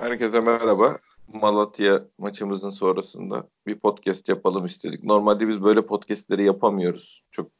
Herkese merhaba. Malatya maçımızın sonrasında bir podcast yapalım istedik. Normalde biz böyle podcastleri yapamıyoruz. Çok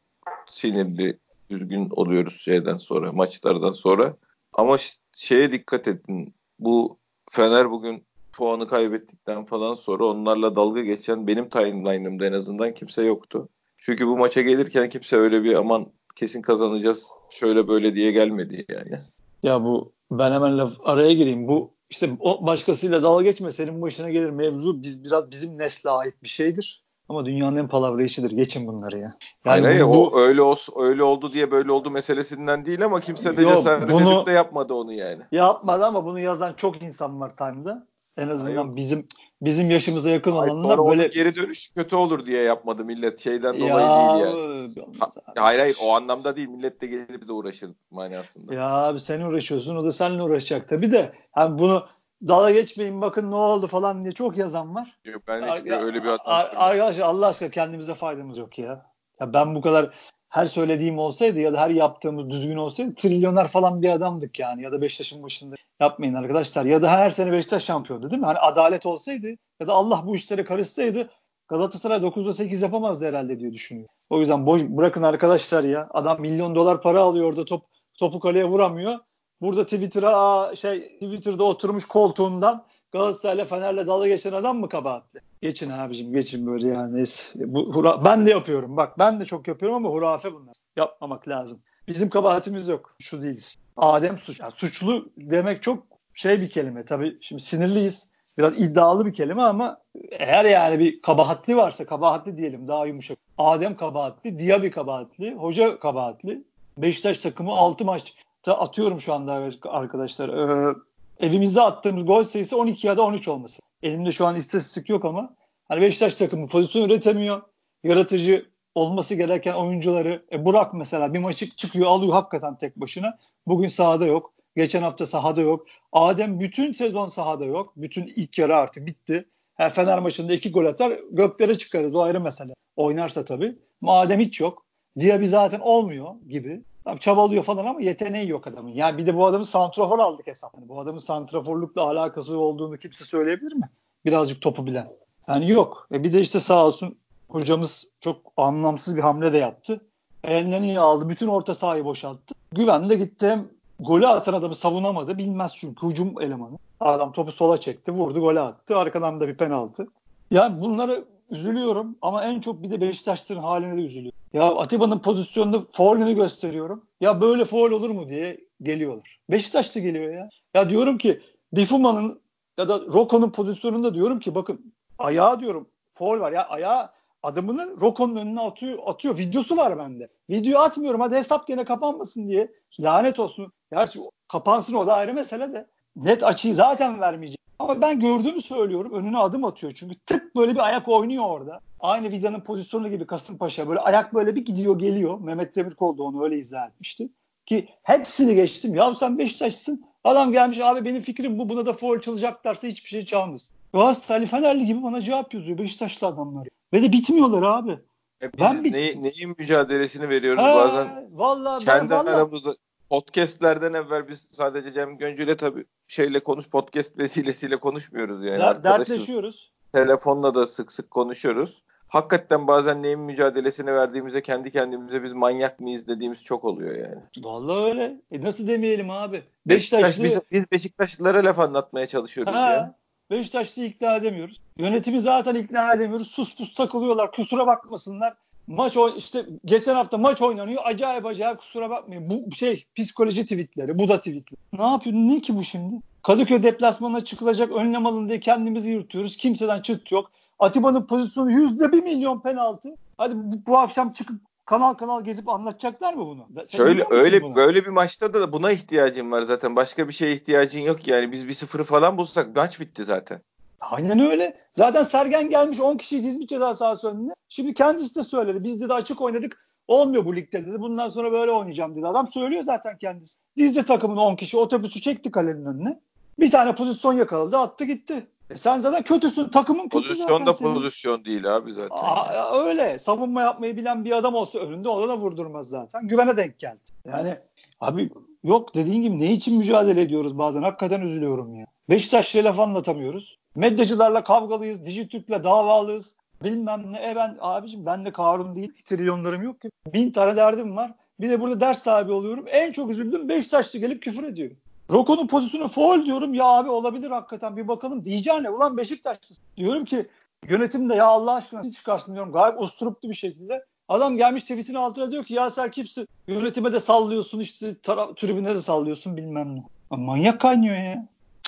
sinirli, üzgün oluyoruz şeyden sonra, maçlardan sonra. Ama şeye dikkat edin. Bu Fener bugün puanı kaybettikten falan sonra onlarla dalga geçen benim timeline'ımda en azından kimse yoktu. Çünkü bu maça gelirken kimse öyle bir aman kesin kazanacağız şöyle böyle diye gelmedi yani. Ya bu ben hemen laf araya gireyim. Bu işte o başkasıyla dalga geçme senin başına gelir mevzu biz biraz bizim nesle ait bir şeydir. Ama dünyanın en palavra işidir. Geçin bunları ya. Yani hayır, bu, o öyle ol, öyle oldu diye böyle oldu meselesinden değil ama kimse de cesaret bunu, edip de yapmadı onu yani. Yapmadı ama bunu yazan çok insan var Time'da. En azından hayır. bizim bizim yaşımıza yakın olanlar böyle geri dönüş kötü olur diye yapmadı millet şeyden dolayı ya, değil yani. Ha, hayır hayır o anlamda değil millet de gelip de uğraşır manasında. Ya abi sen uğraşıyorsun o da seninle uğraşacak tabi de hani bunu dala geçmeyin bakın ne oldu falan diye çok yazan var. Yok ben hiç öyle bir Arkadaşlar Allah aşkına kendimize faydamız yok ya. ya. Ben bu kadar her söylediğim olsaydı ya da her yaptığımız düzgün olsaydı trilyoner falan bir adamdık yani ya da Beşiktaş'ın başında yapmayın arkadaşlar ya da her sene Beşiktaş şampiyondu değil mi? Hani adalet olsaydı ya da Allah bu işlere karışsaydı Galatasaray 9'da 8 yapamazdı herhalde diye düşünüyor. O yüzden boş bırakın arkadaşlar ya. Adam milyon dolar para alıyor orada top topu kaleye vuramıyor. Burada Twitter'a şey Twitter'da oturmuş koltuğundan Galatasaray'la Fener'le dalga geçen adam mı kabahatli? Geçin abicim geçin böyle yani. Bu, hura, ben de yapıyorum bak ben de çok yapıyorum ama hurafe bunlar. Yapmamak lazım. Bizim kabahatimiz yok. Şu değiliz. Adem suç. Yani suçlu demek çok şey bir kelime. Tabii şimdi sinirliyiz. Biraz iddialı bir kelime ama eğer yani bir kabahatli varsa kabahatli diyelim daha yumuşak. Adem kabahatli, Diaby kabahatli, hoca kabahatli. Beşiktaş takımı 6 maç atıyorum şu anda arkadaşlar. Ee, evimizde attığımız gol sayısı 12 ya da 13 olması. Elimde şu an istatistik yok ama hani Beşiktaş takımı pozisyon üretemiyor. Yaratıcı olması gereken oyuncuları e, Burak mesela bir maçı çıkıyor alıyor hakikaten tek başına. Bugün sahada yok. Geçen hafta sahada yok. Adem bütün sezon sahada yok. Bütün ilk yarı artık bitti. Ha, Fener maçında iki gol atar göklere çıkarız o ayrı mesele. Oynarsa tabii. Madem hiç yok. Diaby zaten olmuyor gibi. Tabii çabalıyor falan ama yeteneği yok adamın. Yani bir de bu adamı santrafor aldık hesap. Yani bu adamın santraforlukla alakası olduğunu kimse söyleyebilir mi? Birazcık topu bilen. Yani yok. E bir de işte sağ olsun hocamız çok anlamsız bir hamle de yaptı. Elneni aldı. Bütün orta sahayı boşalttı. Güven de gitti hem golü atan adamı savunamadı. Bilmez çünkü hücum elemanı. Adam topu sola çekti. Vurdu golü attı. Arkadan da bir penaltı. Yani bunları üzülüyorum ama en çok bir de Beşiktaşların haline de üzülüyorum. Ya Atiba'nın pozisyonunda faulünü gösteriyorum. Ya böyle faul olur mu diye geliyorlar. Beşiktaş da geliyor ya. Ya diyorum ki Bifuma'nın ya da Roko'nun pozisyonunda diyorum ki bakın ayağı diyorum faul var ya ayağı adımını Roko'nun önüne atıyor, atıyor. Videosu var bende. Video atmıyorum hadi hesap gene kapanmasın diye. Lanet olsun. Gerçi kapansın o da ayrı mesele de. Net açıyı zaten vermeyecek. Ama ben gördüğümü söylüyorum. Önüne adım atıyor. Çünkü tık böyle bir ayak oynuyor orada. Aynı Vida'nın pozisyonu gibi Kasımpaşa. Böyle ayak böyle bir gidiyor geliyor. Mehmet Demirkol da onu öyle izah etmişti. Ki hepsini geçtim. Ya sen Beşiktaş'sın. Adam gelmiş abi benim fikrim bu. Buna da foul çalacaklarsa hiçbir şey çalmasın. Galatasaray Fenerli gibi bana cevap yazıyor Beşiktaşlı adamlar. Ve de bitmiyorlar abi. E ben bit- ne, neyin mücadelesini veriyoruz He, bazen. Vallahi kendi ben, vallahi... aramızda podcastlerden evvel biz sadece Cem Göncü'yle tabii şeyle konuş podcast vesilesiyle konuşmuyoruz yani. Der, dertleşiyoruz. Telefonla da sık sık konuşuyoruz. Hakikaten bazen neyin mücadelesini verdiğimizde kendi kendimize biz manyak mıyız dediğimiz çok oluyor yani. Vallahi öyle. E nasıl demeyelim abi? Beşiktaşlı... Beşiktaş, biz, biz Beşiktaşlılara laf anlatmaya çalışıyoruz ha, ya. Beşiktaşlı ikna edemiyoruz. Yönetimi zaten ikna edemiyoruz. Sus pus takılıyorlar. Kusura bakmasınlar. Maç işte geçen hafta maç oynanıyor. Acayip acayip kusura bakmayın. Bu şey psikoloji tweetleri, bu da tweetleri. Ne yapıyorsun? Ne ki bu şimdi? Kadıköy deplasmanına çıkılacak önlem alın diye kendimizi yürütüyoruz. Kimseden çıt yok. Atiba'nın pozisyonu yüzde bir milyon penaltı. Hadi bu, bu akşam çıkıp kanal kanal gezip anlatacaklar mı bunu? Sen Şöyle öyle bunu? böyle bir maçta da buna ihtiyacın var zaten. Başka bir şeye ihtiyacın yok yani. Biz bir sıfırı falan bulsak maç bitti zaten. Aynen öyle. Zaten Sergen gelmiş 10 kişiyi dizmiş ceza sahası önüne. Şimdi kendisi de söyledi. Biz de açık oynadık. Olmuyor bu ligde dedi. Bundan sonra böyle oynayacağım dedi. Adam söylüyor zaten kendisi. Dizdi takımın 10 kişi otobüsü çekti kalenin önüne. Bir tane pozisyon yakaladı attı gitti. E sen zaten kötüsün. Takımın kötü Pozisyon da pozisyon değil abi zaten. Aa, öyle. Savunma yapmayı bilen bir adam olsa önünde ona da vurdurmaz zaten. Güvene denk geldi. Yani abi yok dediğin gibi ne için mücadele ediyoruz bazen. Hakikaten üzülüyorum ya. Beşiktaş'la laf anlatamıyoruz. Medyacılarla kavgalıyız. Dijitürk'le davalıyız. Bilmem ne. E ben abicim ben de Karun değil. Trilyonlarım yok ki. Bin tane derdim var. Bir de burada ders sahibi oluyorum. En çok üzüldüm Beşiktaşlı gelip küfür ediyor. Roko'nun pozisyonu foul diyorum. Ya abi olabilir hakikaten bir bakalım. Diyeceğine ulan Beşiktaşlı. Diyorum ki yönetimde ya Allah aşkına çıkarsın diyorum. Gayet usturuplu bir şekilde. Adam gelmiş tweetinin altına diyor ki ya sen kimsin? Yönetime de sallıyorsun işte taraf, tribüne de sallıyorsun bilmem ne. manyak kaynıyor ya.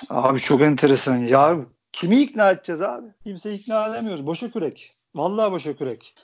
Abi çok enteresan ya. Kimi ikna edeceğiz abi? Kimse ikna edemiyoruz. Boşa kürek. Vallahi boşa kürek.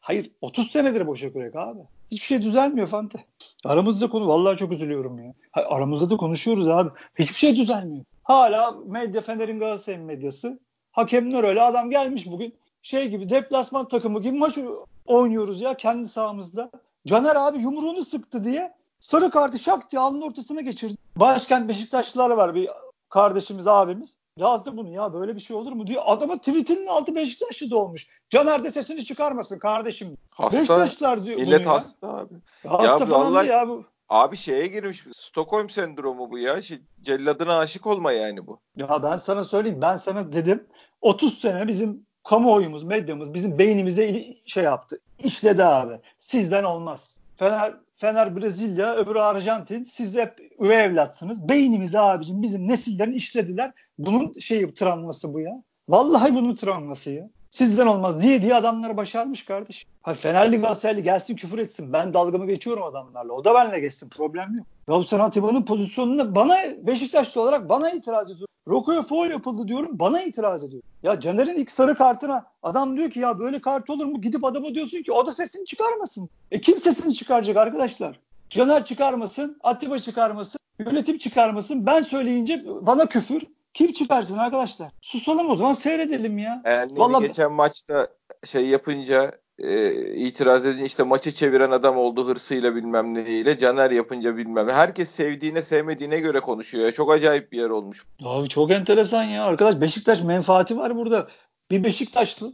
hayır 30 senedir boşa kürek abi. Hiçbir şey düzelmiyor Fante. Aramızda konu vallahi çok üzülüyorum ya. Aramızda da konuşuyoruz abi. Hiçbir şey düzelmiyor. Hala medya Fener'in Galatasaray'ın medyası. Hakemler öyle adam gelmiş bugün şey gibi deplasman takımı gibi maç oynuyoruz ya kendi sahamızda. Caner abi yumruğunu sıktı diye sarı kartı şak diye alnın ortasına geçirdi. Başkent Beşiktaşlılar var bir kardeşimiz abimiz. Yazdı bunu ya böyle bir şey olur mu diye. Adama tweetinin altı Beşiktaşlı da olmuş. Caner de sesini çıkarmasın kardeşim. Hasta. Beşiktaşlılar diyor Millet bunu hasta ya. abi. Hasta ya falan Allah, ya bu. Abi şeye girmiş. Stockholm sendromu bu ya. Şey, celladına aşık olma yani bu. Ya ben sana söyleyeyim. Ben sana dedim 30 sene bizim kamuoyumuz, medyamız bizim beynimize şey yaptı. İşledi abi. Sizden olmaz. Fener Fener Brezilya, öbürü Arjantin. Siz hep üvey evlatsınız. Beynimize abicim bizim nesillerin işlediler. Bunun şeyi travması bu ya. Vallahi bunun travması ya. Sizden olmaz diye diye adamları başarmış kardeşim. Ha Fenerli Galatasaraylı gelsin küfür etsin. Ben dalgamı geçiyorum adamlarla. O da benimle geçsin. Problem yok. Ya sen Atiba'nın pozisyonunda bana Beşiktaşlı olarak bana itiraz ediyor. Roko'ya foul yapıldı diyorum. Bana itiraz ediyor. Ya Caner'in ilk sarı kartına adam diyor ki ya böyle kart olur mu? Gidip adama diyorsun ki o da sesini çıkarmasın. E kim sesini çıkaracak arkadaşlar? Caner çıkarmasın, Atiba çıkarmasın, yönetim çıkarmasın. Ben söyleyince bana küfür. Kim çıkarsın arkadaşlar? Susalım o zaman seyredelim ya. Yani Vallahi... geçen maçta şey yapınca e, itiraz edin işte maçı çeviren adam oldu hırsıyla bilmem neyle. Caner yapınca bilmem. Herkes sevdiğine sevmediğine göre konuşuyor. Çok acayip bir yer olmuş. Abi çok enteresan ya. Arkadaş Beşiktaş menfaati var burada. Bir Beşiktaşlı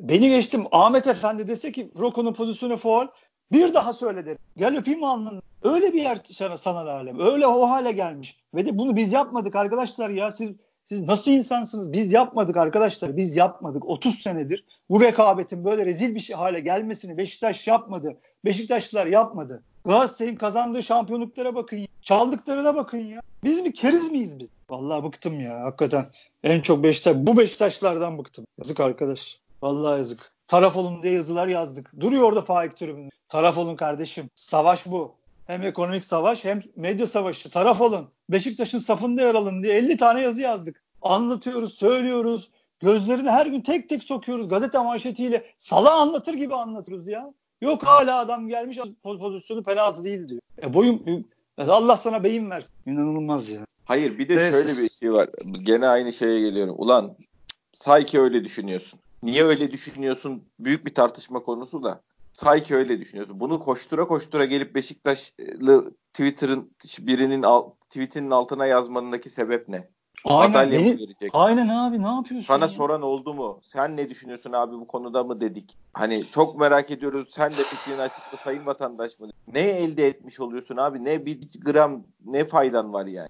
beni geçtim Ahmet Efendi dese ki Roko'nun pozisyonu faul bir daha söyle derim. Gel öpeyim alnını. Öyle bir yer sana, sanal alem. Öyle o hale gelmiş. Ve de bunu biz yapmadık arkadaşlar ya. Siz siz nasıl insansınız? Biz yapmadık arkadaşlar. Biz yapmadık. 30 senedir bu rekabetin böyle rezil bir şey hale gelmesini Beşiktaş yapmadı. Beşiktaşlılar yapmadı. Galatasaray'ın kazandığı şampiyonluklara bakın. Çaldıklarına bakın ya. Biz mi keriz miyiz biz? Vallahi bıktım ya hakikaten. En çok Beşiktaş bu Beşiktaşlardan bıktım. Yazık arkadaş. Vallahi yazık. Taraf olun diye yazılar yazdık. Duruyor orada Faik tribünde. Taraf olun kardeşim. Savaş bu. Hem ekonomik savaş hem medya savaşı. Taraf olun. Beşiktaş'ın safında yer alın diye 50 tane yazı yazdık. Anlatıyoruz, söylüyoruz. Gözlerini her gün tek tek sokuyoruz. Gazete manşetiyle sala anlatır gibi anlatıyoruz ya. Yok hala adam gelmiş pozisyonu penaltı değil diyor. E boyun Allah sana beyin versin. İnanılmaz ya. Hayır bir de Neyse. şöyle bir şey var. Gene aynı şeye geliyorum. Ulan say ki öyle düşünüyorsun. Niye öyle düşünüyorsun? Büyük bir tartışma konusu da. Say ki öyle düşünüyorsun. Bunu koştura koştura gelip Beşiktaşlı Twitter'ın birinin tweetinin altına yazmanındaki sebep ne? Aynen, Madalya beni, verecek? Aynen abi ne yapıyorsun? Sana ya? soran oldu mu? Sen ne düşünüyorsun abi bu konuda mı dedik? Hani çok merak ediyoruz. Sen de fikrini açıkla sayın vatandaş mı? Ne elde etmiş oluyorsun abi? Ne bir gram ne faydan var yani?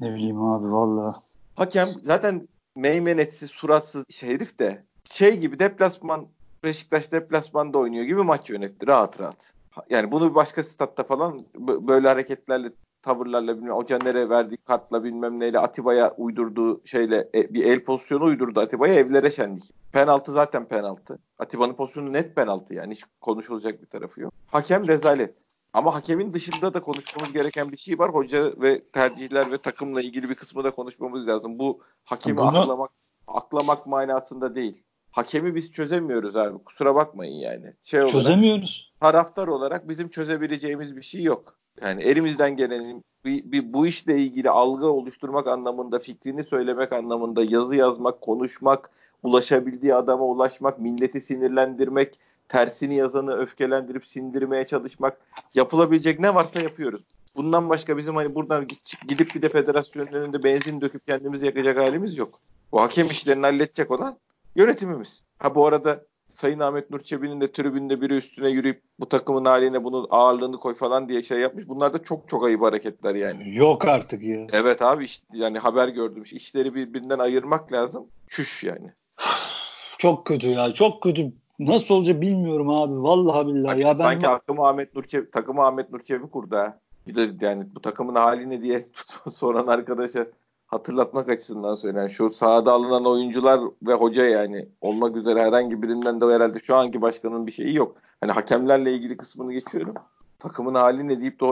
Ne bileyim abi valla. Hakem zaten meymenetsiz, suratsız herif de şey gibi deplasman Beşiktaş deplasmanda oynuyor gibi maç yönetti rahat rahat. Yani bunu bir başka statta falan böyle hareketlerle tavırlarla bilmem o Caner'e verdiği kartla bilmem neyle Atiba'ya uydurduğu şeyle e, bir el pozisyonu uydurdu Atiba'ya evlere şenlik. Penaltı zaten penaltı. Atiba'nın pozisyonu net penaltı yani hiç konuşulacak bir tarafı yok. Hakem rezalet. Ama hakemin dışında da konuşmamız gereken bir şey var. Hoca ve tercihler ve takımla ilgili bir kısmı da konuşmamız lazım. Bu hakemi Bunu... aklamak aklamak manasında değil. Hakemi biz çözemiyoruz abi. Kusura bakmayın yani. Şey olarak, Çözemiyoruz. Taraftar olarak bizim çözebileceğimiz bir şey yok. Yani elimizden gelenin bir, bir, bu işle ilgili algı oluşturmak anlamında, fikrini söylemek anlamında, yazı yazmak, konuşmak, ulaşabildiği adama ulaşmak, milleti sinirlendirmek, tersini yazanı öfkelendirip sindirmeye çalışmak, yapılabilecek ne varsa yapıyoruz. Bundan başka bizim hani buradan gidip bir de federasyonun önünde benzin döküp kendimizi yakacak halimiz yok. Bu hakem işlerini halledecek olan yönetimimiz. Ha bu arada Sayın Ahmet Nur Çebi'nin de tribünde biri üstüne yürüyüp bu takımın haline bunun ağırlığını koy falan diye şey yapmış. Bunlar da çok çok ayıp hareketler yani. Yok artık ya. Evet abi işte yani haber gördüm. İşleri birbirinden ayırmak lazım. Çüş yani. Çok kötü ya. Çok kötü. Nasıl olacak bilmiyorum abi. Vallahi billahi. ya ben sanki takımı Ahmet Nur Çebi, takımı Ahmet Nur Çebi kurdu ha. Bir de yani bu takımın hali ne diye soran arkadaşa hatırlatmak açısından söylenen şu sahada alınan oyuncular ve hoca yani olmak üzere herhangi birinden de herhalde şu anki başkanın bir şeyi yok. Hani hakemlerle ilgili kısmını geçiyorum. Takımın hali ne deyip de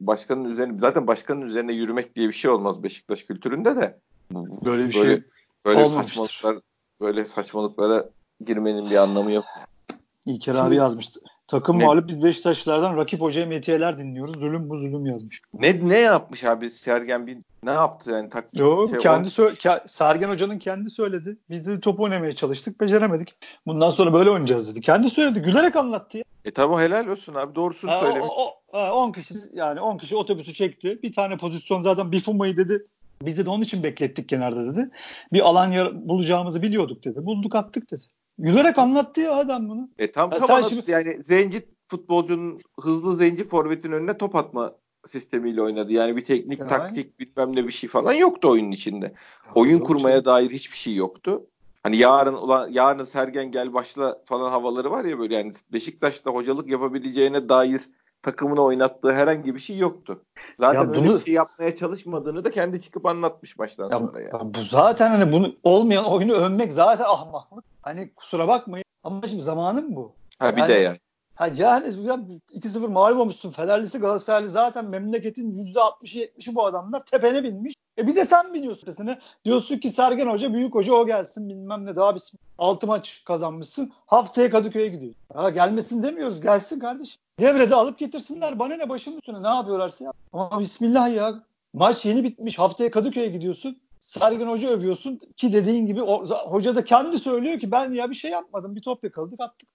başkanın üzerine zaten başkanın üzerine yürümek diye bir şey olmaz Beşiktaş kültüründe de. Böyle bir böyle, şey böyle saçmalıklar böyle saçmalıklara girmenin bir anlamı yok. İlker abi yazmıştı. Takım ne? mağlup biz Beşiktaşlardan rakip hocaya metiyeler dinliyoruz. Zulüm bu zulüm yazmış. Ne ne yapmış abi Sergen bir ne yaptı yani taktik? Yo, şey kendi sö- ke- Sergen hocanın kendi söyledi. Biz de top oynamaya çalıştık, beceremedik. Bundan sonra böyle oynayacağız dedi. Kendi söyledi. Gülerek anlattı ya. E tamam helal olsun abi doğrusunu ha, söylemiş. 10 kişi yani 10 kişi otobüsü çekti. Bir tane pozisyon zaten Bifuma'yı dedi. Biz de onun için beklettik kenarda dedi. Bir alan bulacağımızı biliyorduk dedi. Bulduk attık dedi. Gülerek anlattı ya adam bunu. E tam ya tam şimdi... yani zenci futbolcunun hızlı zenci forvetin önüne top atma sistemiyle oynadı. Yani bir teknik, yani. taktik bilmem ne bir şey falan yoktu oyunun içinde. Ya, Oyun kurmaya şey. dair hiçbir şey yoktu. Hani yarın ulan yarın Sergen gel başla falan havaları var ya böyle yani Beşiktaş'ta hocalık yapabileceğine dair takımını oynattığı herhangi bir şey yoktu. Zaten ya bunu, öyle bir şey yapmaya çalışmadığını da kendi çıkıp anlatmış baştan ya, sonra yani. Bu zaten hani bunu olmayan oyunu övmek zaten ahmaklık. Hani kusura bakmayın ama şimdi zamanın bu. Ha bir yani, de yani. Ha yani 2-0 mağlup olmuşsun. Fenerlisi Galatasaraylı zaten memleketin %60'ı 70'i bu adamlar tepene binmiş. E bir de sen biniyorsun tepesine. Diyorsun ki Sergen Hoca büyük hoca o gelsin bilmem ne daha bir 6 maç kazanmışsın. Haftaya Kadıköy'e gidiyor. Ha gelmesin demiyoruz. Gelsin kardeşim. Devrede alıp getirsinler. Bana ne başım üstüne ne yapıyorlarsa ya. Ama bismillah ya. Maç yeni bitmiş. Haftaya Kadıköy'e gidiyorsun. Sergen Hoca övüyorsun ki dediğin gibi o, hoca da kendi söylüyor ki ben ya bir şey yapmadım. Bir top yakaladık attık.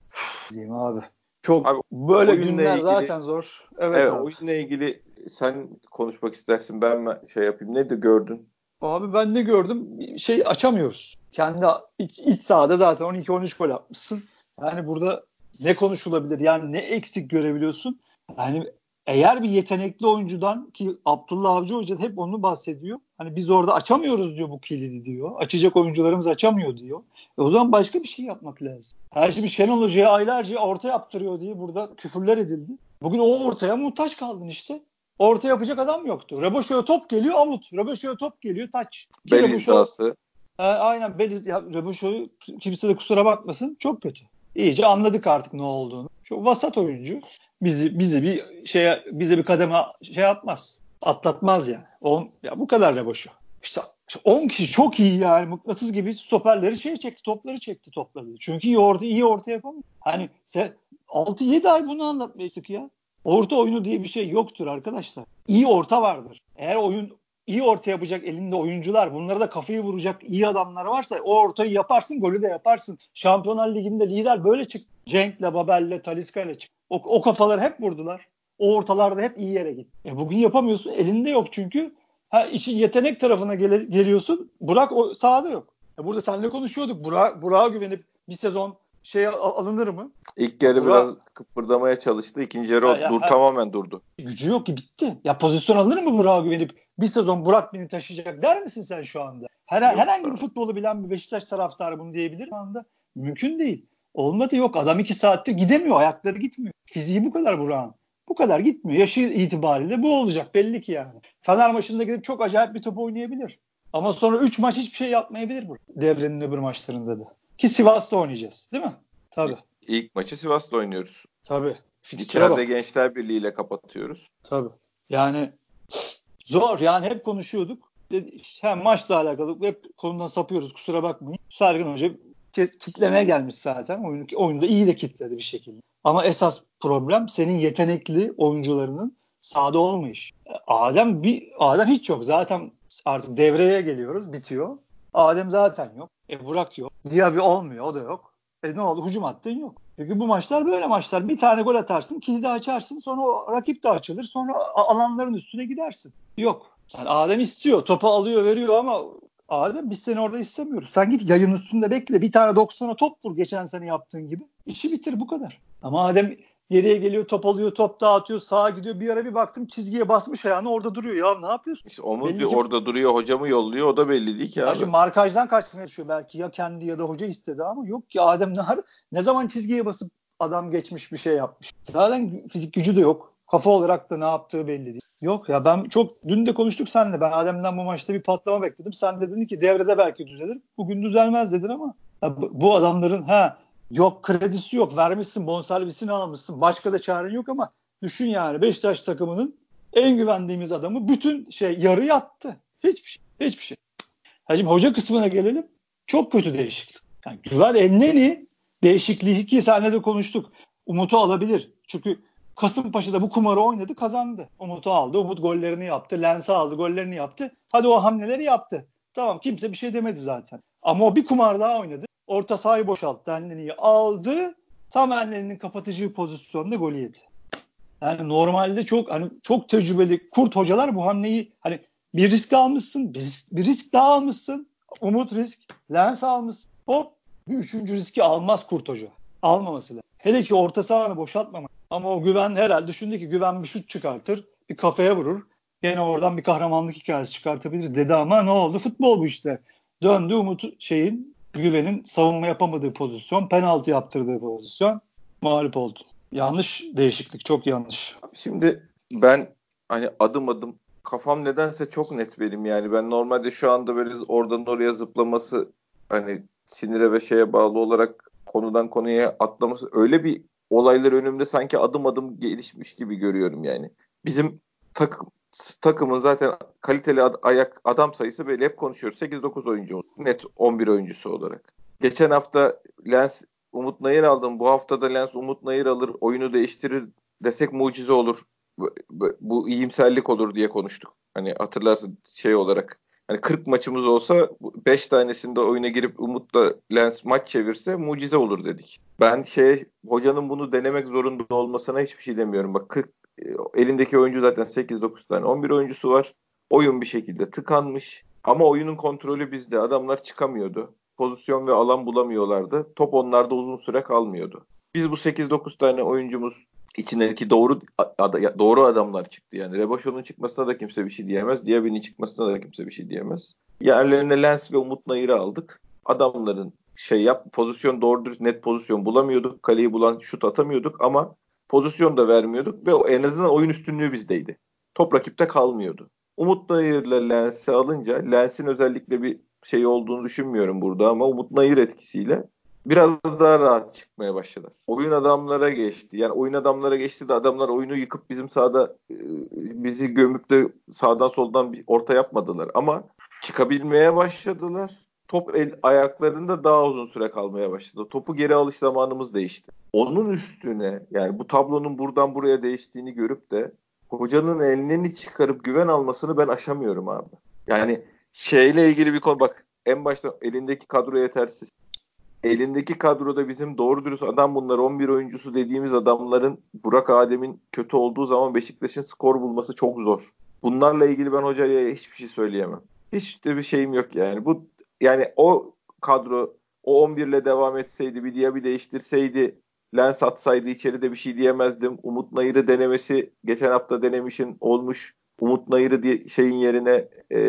Diyeyim abi. Çok abi, böyle günler ilgili, zaten zor. Evet, evet abi. oyunla ilgili sen konuşmak istersin ben mi şey yapayım. Ne de gördün? Abi ben ne gördüm? Şey açamıyoruz. Kendi iç, iç sahada zaten 12-13 gol atmışsın. Yani burada ne konuşulabilir? Yani ne eksik görebiliyorsun? Yani eğer bir yetenekli oyuncudan ki Abdullah Avcı Hoca hep onu bahsediyor. Hani biz orada açamıyoruz diyor bu kilidi diyor. Açacak oyuncularımız açamıyor diyor. E o zaman başka bir şey yapmak lazım. Her şey bir Şenol Hoca'ya aylarca orta yaptırıyor diye burada küfürler edildi. Bugün o ortaya muhtaç kaldın işte. Orta yapacak adam yoktu. Reboşo'ya top geliyor avut. Reboşo'ya top geliyor taç. Bel iddiası. E, aynen Bel Reboşo'yu kimse de kusura bakmasın. Çok kötü. İyice anladık artık ne olduğunu. Şu vasat oyuncu bizi bizi bir şeye bize bir kademe şey yapmaz. Atlatmaz yani. On, ya bu kadar Reboşo. İşte 10 kişi çok iyi yani mıknatıs gibi stoperleri şey çekti topları çekti topladı. Çünkü iyi orta iyi orta yapamıyor. Hani 6-7 ay bunu anlatmıştık ya. Orta oyunu diye bir şey yoktur arkadaşlar. İyi orta vardır. Eğer oyun iyi orta yapacak elinde oyuncular, bunlara da kafayı vuracak iyi adamlar varsa o ortayı yaparsın, golü de yaparsın. Şampiyonlar Ligi'nde lider böyle çıktı. Cenk'le, Babel'le, Taliska'yla çıktı. O, o kafaları hep vurdular. O ortalarda hep iyi yere gitti. E bugün yapamıyorsun. Elinde yok çünkü. Ha işin yetenek tarafına gel- geliyorsun. Burak o sahada yok. E burada seninle konuşuyorduk. Burak Burak'a güvenip bir sezon şey alınır mı? İlk yarı Burak, biraz kıpırdamaya çalıştı. İkinci yarı ya, dur, ya, tamamen durdu. Gücü yok ki bitti. Ya pozisyon alınır mı Burak'a güvenip bir sezon Burak beni taşıyacak der misin sen şu anda? Her, herhangi bir futbolu bilen bir Beşiktaş taraftarı bunu diyebilir mi anda? Mümkün değil. Olmadı yok. Adam iki saatte gidemiyor. Ayakları gitmiyor. Fiziği bu kadar Burak'ın. Bu kadar gitmiyor. Yaşı itibariyle bu olacak belli ki yani. Fener maçında gidip çok acayip bir top oynayabilir. Ama sonra 3 maç hiçbir şey yapmayabilir bu. Devrenin öbür maçlarında da. Ki Sivas'ta oynayacağız. Değil mi? Tabii. İlk maçı Sivas'ta oynuyoruz. Tabii. İçeride bak. Gençler Birliği ile kapatıyoruz. Tabii. Yani zor. Yani hep konuşuyorduk. Hem maçla alakalı hep konudan sapıyoruz. Kusura bakmayın. Sergen Hoca kitlemeye gelmiş zaten. Oyunu, oyunda iyi de kitledi bir şekilde. Ama esas problem senin yetenekli oyuncularının sahada olmayış. Adem bir Adem hiç yok. Zaten artık devreye geliyoruz. Bitiyor. Adem zaten yok. E Burak yok. Diaby olmuyor. O da yok. E ne oldu? Hücum attın yok. Çünkü bu maçlar böyle maçlar. Bir tane gol atarsın, kilidi açarsın. Sonra rakip de açılır. Sonra alanların üstüne gidersin. Yok. Yani Adem istiyor. Topu alıyor, veriyor ama Adem biz seni orada istemiyoruz. Sen git yayın üstünde bekle. Bir tane 90'a top vur geçen sene yaptığın gibi. İşi bitir bu kadar. Ama Adem geriye geliyor top alıyor top dağıtıyor sağa gidiyor. Bir ara bir baktım çizgiye basmış ayağını orada duruyor. Ya ne yapıyorsun? İşte Omuz belli bir ki... orada duruyor hocamı yolluyor o da belli değil ki abi. Markajdan kaçmaya çalışıyor belki ya kendi ya da hoca istedi ama yok ki Adem ne, ne zaman çizgiye basıp adam geçmiş bir şey yapmış. Zaten fizik gücü de yok. Kafa olarak da ne yaptığı belli değil. Yok ya ben çok dün de konuştuk seninle. Ben Adem'den bu maçta bir patlama bekledim. Sen de dedin ki devrede belki düzelir. Bugün düzelmez dedin ama bu adamların ha yok kredisi yok. Vermişsin bonservisini almışsın. Başka da çaren yok ama düşün yani Beşiktaş takımının en güvendiğimiz adamı bütün şey yarı yattı. Hiçbir şey. Hiçbir şey. Ha şimdi hoca kısmına gelelim. Çok kötü değişiklik. Yani Güven Elneni değişikliği ki seninle de konuştuk. Umut'u alabilir. Çünkü Kasımpaşa'da bu kumarı oynadı kazandı. Umut'u aldı. Umut gollerini yaptı. Lens'i aldı gollerini yaptı. Hadi o hamleleri yaptı. Tamam kimse bir şey demedi zaten. Ama o bir kumar daha oynadı. Orta sahayı boşalttı. Enleni'yi aldı. Tam Enleni'nin kapatıcı pozisyonda golü yedi. Yani normalde çok hani çok tecrübeli kurt hocalar bu hamleyi hani bir risk almışsın, bir risk, bir risk daha almışsın. Umut risk, Lens almışsın. Hop bir üçüncü riski almaz kurt hoca. Almaması lazım. Hele ki orta sahanı boşaltmamak. Ama o güven herhalde düşündü ki güven bir şut çıkartır. Bir kafaya vurur. Gene oradan bir kahramanlık hikayesi çıkartabiliriz dedi ama ne oldu? Futbol bu işte. Döndü Umut şeyin güvenin savunma yapamadığı pozisyon, penaltı yaptırdığı pozisyon mağlup oldu. Yanlış değişiklik, çok yanlış. Şimdi ben hani adım adım kafam nedense çok net benim yani. Ben normalde şu anda böyle oradan oraya zıplaması hani sinire ve şeye bağlı olarak konudan konuya atlaması öyle bir olaylar önümde sanki adım adım gelişmiş gibi görüyorum yani. Bizim takım takımın zaten kaliteli ad, ayak adam sayısı böyle hep konuşuyoruz. 8-9 oyuncu net 11 oyuncusu olarak. Geçen hafta Lens Umut Nayır aldım. Bu hafta da Lens Umut Nayır alır, oyunu değiştirir desek mucize olur. Bu, bu, iyimserlik olur diye konuştuk. Hani hatırlarsın şey olarak hani 40 maçımız olsa 5 tanesinde oyuna girip Umut'la Lens maç çevirse mucize olur dedik. Ben şey hocanın bunu denemek zorunda olmasına hiçbir şey demiyorum. Bak 40 elindeki oyuncu zaten 8-9 tane 11 oyuncusu var. Oyun bir şekilde tıkanmış. Ama oyunun kontrolü bizde. Adamlar çıkamıyordu. Pozisyon ve alan bulamıyorlardı. Top onlarda uzun süre kalmıyordu. Biz bu 8-9 tane oyuncumuz içindeki doğru doğru adamlar çıktı. Yani Reboşo'nun çıkmasına da kimse bir şey diyemez. Diaby'nin çıkmasına da kimse bir şey diyemez. Yerlerine Lens ve Umut Nayır'ı aldık. Adamların şey yap pozisyon doğru dürüst net pozisyon bulamıyorduk. Kaleyi bulan şut atamıyorduk ama pozisyon da vermiyorduk ve en azından oyun üstünlüğü bizdeydi. Top rakipte kalmıyordu. Umut Nayır'la Lens'i alınca Lens'in özellikle bir şey olduğunu düşünmüyorum burada ama Umut Nayır etkisiyle biraz daha rahat çıkmaya başladılar. Oyun adamlara geçti. Yani oyun adamlara geçti de adamlar oyunu yıkıp bizim sahada e, bizi gömüp de sağdan soldan bir orta yapmadılar. Ama çıkabilmeye başladılar. Top el ayaklarında daha uzun süre kalmaya başladı. Topu geri alış zamanımız değişti. Onun üstüne yani bu tablonun buradan buraya değiştiğini görüp de hocanın elini çıkarıp güven almasını ben aşamıyorum abi. Yani şeyle ilgili bir konu bak en başta elindeki kadro yetersiz elindeki kadroda bizim doğru dürüst adam bunlar 11 oyuncusu dediğimiz adamların Burak Adem'in kötü olduğu zaman Beşiktaş'ın skor bulması çok zor. Bunlarla ilgili ben hocaya hiçbir şey söyleyemem. Hiç de bir şeyim yok yani. Bu yani o kadro o 11 ile devam etseydi bir diye bir değiştirseydi lens atsaydı içeri de bir şey diyemezdim. Umut Nayır'ı denemesi geçen hafta denemişin olmuş. Umut Nayır'ı di- şeyin yerine e,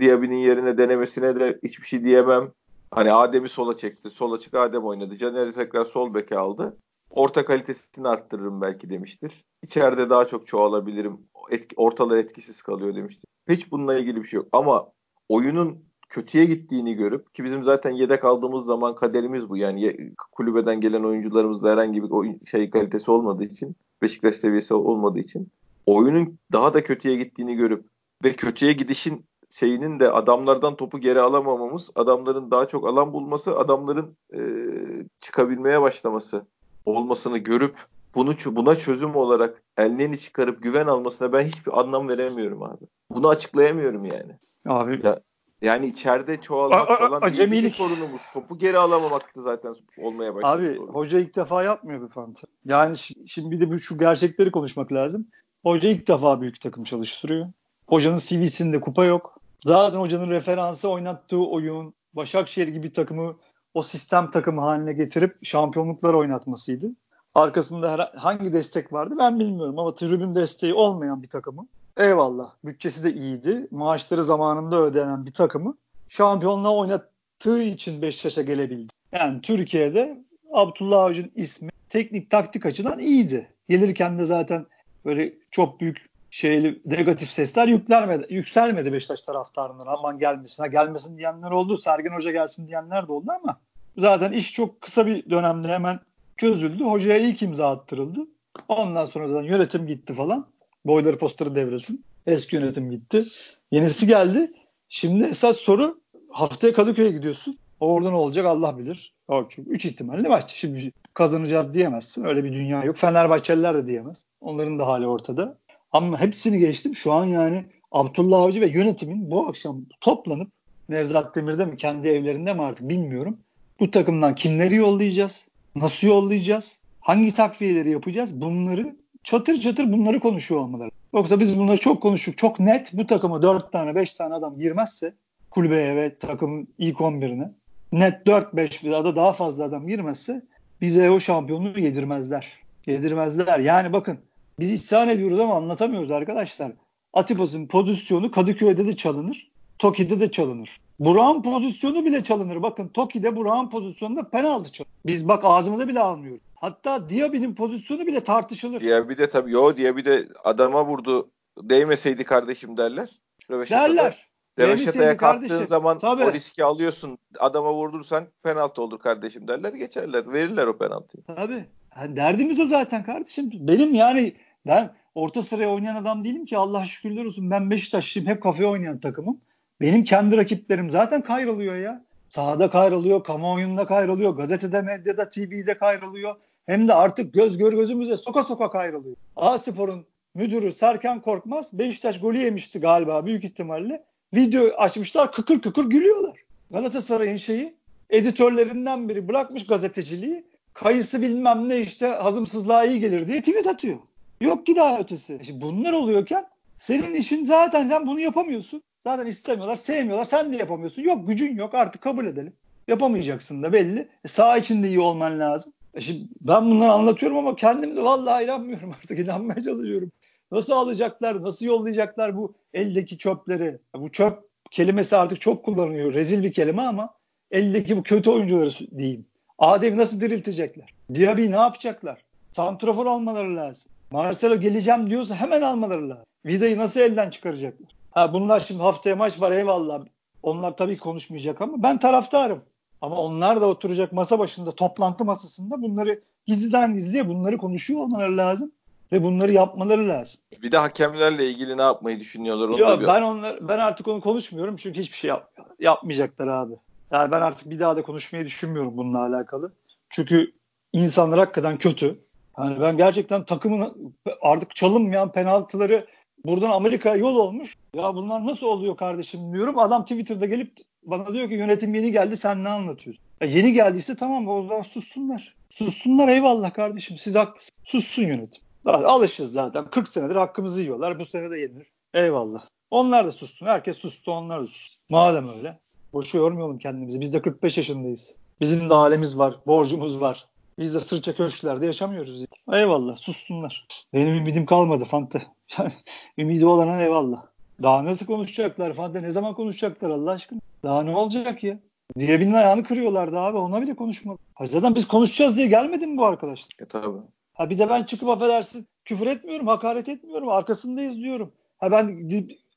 Diaby'nin yerine denemesine de hiçbir şey diyemem. Hani Adem'i sola çekti. Sol açık Adem oynadı. Caner'i tekrar sol beke aldı. Orta kalitesini arttırırım belki demiştir. İçeride daha çok çoğalabilirim. Etki, ortalar etkisiz kalıyor demiştir. Hiç bununla ilgili bir şey yok. Ama oyunun kötüye gittiğini görüp ki bizim zaten yedek aldığımız zaman kaderimiz bu. Yani kulübeden gelen oyuncularımızda herhangi bir oyun, şey kalitesi olmadığı için Beşiktaş seviyesi olmadığı için oyunun daha da kötüye gittiğini görüp ve kötüye gidişin şeyinin de adamlardan topu geri alamamamız, adamların daha çok alan bulması, adamların e, çıkabilmeye başlaması olmasını görüp bunu buna çözüm olarak ellerini çıkarıp güven almasına ben hiçbir anlam veremiyorum abi. Bunu açıklayamıyorum yani. Abi ya, yani içeride çoğalmak a, falan acemilik sorunumuz. Topu geri alamamaktı zaten olmaya başladı. Abi sorun. hoca ilk defa yapmıyor bu fantezi. Yani şimdi bir de şu gerçekleri konuşmak lazım. Hoca ilk defa büyük takım çalıştırıyor. Hocanın CV'sinde kupa yok. Zaten hocanın referansı oynattığı oyun Başakşehir gibi takımı o sistem takımı haline getirip şampiyonluklar oynatmasıydı. Arkasında her, hangi destek vardı ben bilmiyorum ama tribün desteği olmayan bir takımı eyvallah bütçesi de iyiydi. Maaşları zamanında ödenen bir takımı şampiyonluğa oynattığı için Beşiktaş'a gelebildi. Yani Türkiye'de Abdullah Avcı'nın ismi teknik taktik açıdan iyiydi. Gelirken de zaten böyle çok büyük şeyli negatif sesler yükselmedi, yükselmedi Beşiktaş taraftarından aman gelmesin. Ha, gelmesin diyenler oldu. Sergen Hoca gelsin diyenler de oldu ama zaten iş çok kısa bir dönemde hemen çözüldü. Hocaya ilk imza attırıldı. Ondan sonra da yönetim gitti falan. Boyları posteri devresin. Eski yönetim gitti. Yenisi geldi. Şimdi esas soru haftaya Kadıköy'e gidiyorsun. Orada ne olacak Allah bilir. Çünkü 3 ihtimalle maç. Şimdi kazanacağız diyemezsin. Öyle bir dünya yok. Fenerbahçeliler de diyemez. Onların da hali ortada. Ama hepsini geçtim. Şu an yani Abdullah Avcı ve yönetimin bu akşam toplanıp Nevzat Demir'de mi kendi evlerinde mi artık bilmiyorum. Bu takımdan kimleri yollayacağız? Nasıl yollayacağız? Hangi takviyeleri yapacağız? Bunları çatır çatır bunları konuşuyor olmaları. Yoksa biz bunları çok konuştuk. Çok net bu takıma 4 tane 5 tane adam girmezse kulübeye ve takımın ilk 11'ine net 4-5 bir da daha fazla adam girmezse bize o şampiyonluğu yedirmezler. Yedirmezler. Yani bakın biz isyan ediyoruz ama anlatamıyoruz arkadaşlar. Atipas'ın pozisyonu Kadıköy'de de çalınır. Toki'de de çalınır. Burak'ın pozisyonu bile çalınır. Bakın Toki'de Burak'ın pozisyonunda penaltı çalınır. Biz bak ağzımıza bile almıyoruz. Hatta Diaby'nin pozisyonu bile tartışılır. Diaby de tabii yo Diaby de adama vurdu değmeseydi kardeşim derler. Derler. Röveşata'ya kalktığın zaman Tabii. o riski alıyorsun. Adama vurdursan penaltı olur kardeşim derler. Geçerler. Verirler o penaltıyı. Tabii. Derdimiz o zaten kardeşim. Benim yani ben orta sıraya oynayan adam değilim ki Allah şükürler olsun. Ben Beşiktaşlıyım. Hep kafeye oynayan takımım. Benim kendi rakiplerim zaten kayrılıyor ya. Sahada kayrılıyor, kamuoyunda kayrılıyor, gazetede, medyada, TV'de kayrılıyor. Hem de artık göz gör gözümüze soka soka kayrılıyor. A Spor'un müdürü Serkan Korkmaz Beşiktaş golü yemişti galiba büyük ihtimalle. Video açmışlar kıkır kıkır gülüyorlar. Galatasaray'ın şeyi editörlerinden biri bırakmış gazeteciliği. Kayısı bilmem ne işte hazımsızlığa iyi gelir diye tweet atıyor. Yok ki daha ötesi. Şimdi bunlar oluyorken senin işin zaten sen bunu yapamıyorsun. Zaten istemiyorlar, sevmiyorlar. Sen de yapamıyorsun. Yok gücün yok artık kabul edelim. Yapamayacaksın da belli. E, sağ içinde iyi olman lazım. E şimdi ben bunları anlatıyorum ama kendim de vallahi inanmıyorum artık. inanmaya çalışıyorum. Nasıl alacaklar, nasıl yollayacaklar bu eldeki çöpleri? Bu çöp kelimesi artık çok kullanılıyor. Rezil bir kelime ama eldeki bu kötü oyuncuları diyeyim. Adem'i nasıl diriltecekler? Diaby ne yapacaklar? Santrafor almaları lazım. Marcelo geleceğim diyorsa hemen almaları lazım. Vida'yı nasıl elden çıkaracaklar? Ha bunlar şimdi haftaya maç var eyvallah. Onlar tabii konuşmayacak ama ben taraftarım. Ama onlar da oturacak masa başında toplantı masasında bunları gizliden gizliye bunları konuşuyor olmaları lazım ve bunları yapmaları lazım. Bir de hakemlerle ilgili ne yapmayı düşünüyorlar onu Yok, ben onlar ben artık onu konuşmuyorum çünkü hiçbir şey yap, yapmayacaklar abi. Yani ben artık bir daha da konuşmayı düşünmüyorum bununla alakalı. Çünkü insanlar hakikaten kötü. Yani ben gerçekten takımın artık çalınmayan penaltıları buradan Amerika'ya yol olmuş. Ya bunlar nasıl oluyor kardeşim diyorum. Adam Twitter'da gelip bana diyor ki yönetim yeni geldi sen ne anlatıyorsun? Ya yeni geldiyse tamam o zaman sussunlar. Sussunlar eyvallah kardeşim siz haklısınız. Sussun yönetim. Alışız zaten. 40 senedir hakkımızı yiyorlar. Bu sene de yenir. Eyvallah. Onlar da sussun. Herkes sustu. Onlar da sussun. Madem öyle. Boşu yormayalım kendimizi. Biz de 45 yaşındayız. Bizim de halimiz var. Borcumuz var. Biz de sırça köşklerde yaşamıyoruz. Eyvallah. Sussunlar. Benim ümidim kalmadı Fante. ümidi olana eyvallah. Daha nasıl konuşacaklar Fante? Ne zaman konuşacaklar Allah aşkına? Daha ne olacak ya? Diyebilin ayağını kırıyorlardı abi. Ona bile konuşmadı. Zaten biz konuşacağız diye gelmedi mi bu arkadaşlar? E tabii. Ha bir de ben çıkıp affedersin küfür etmiyorum, hakaret etmiyorum. Arkasındayız diyorum. Ha ben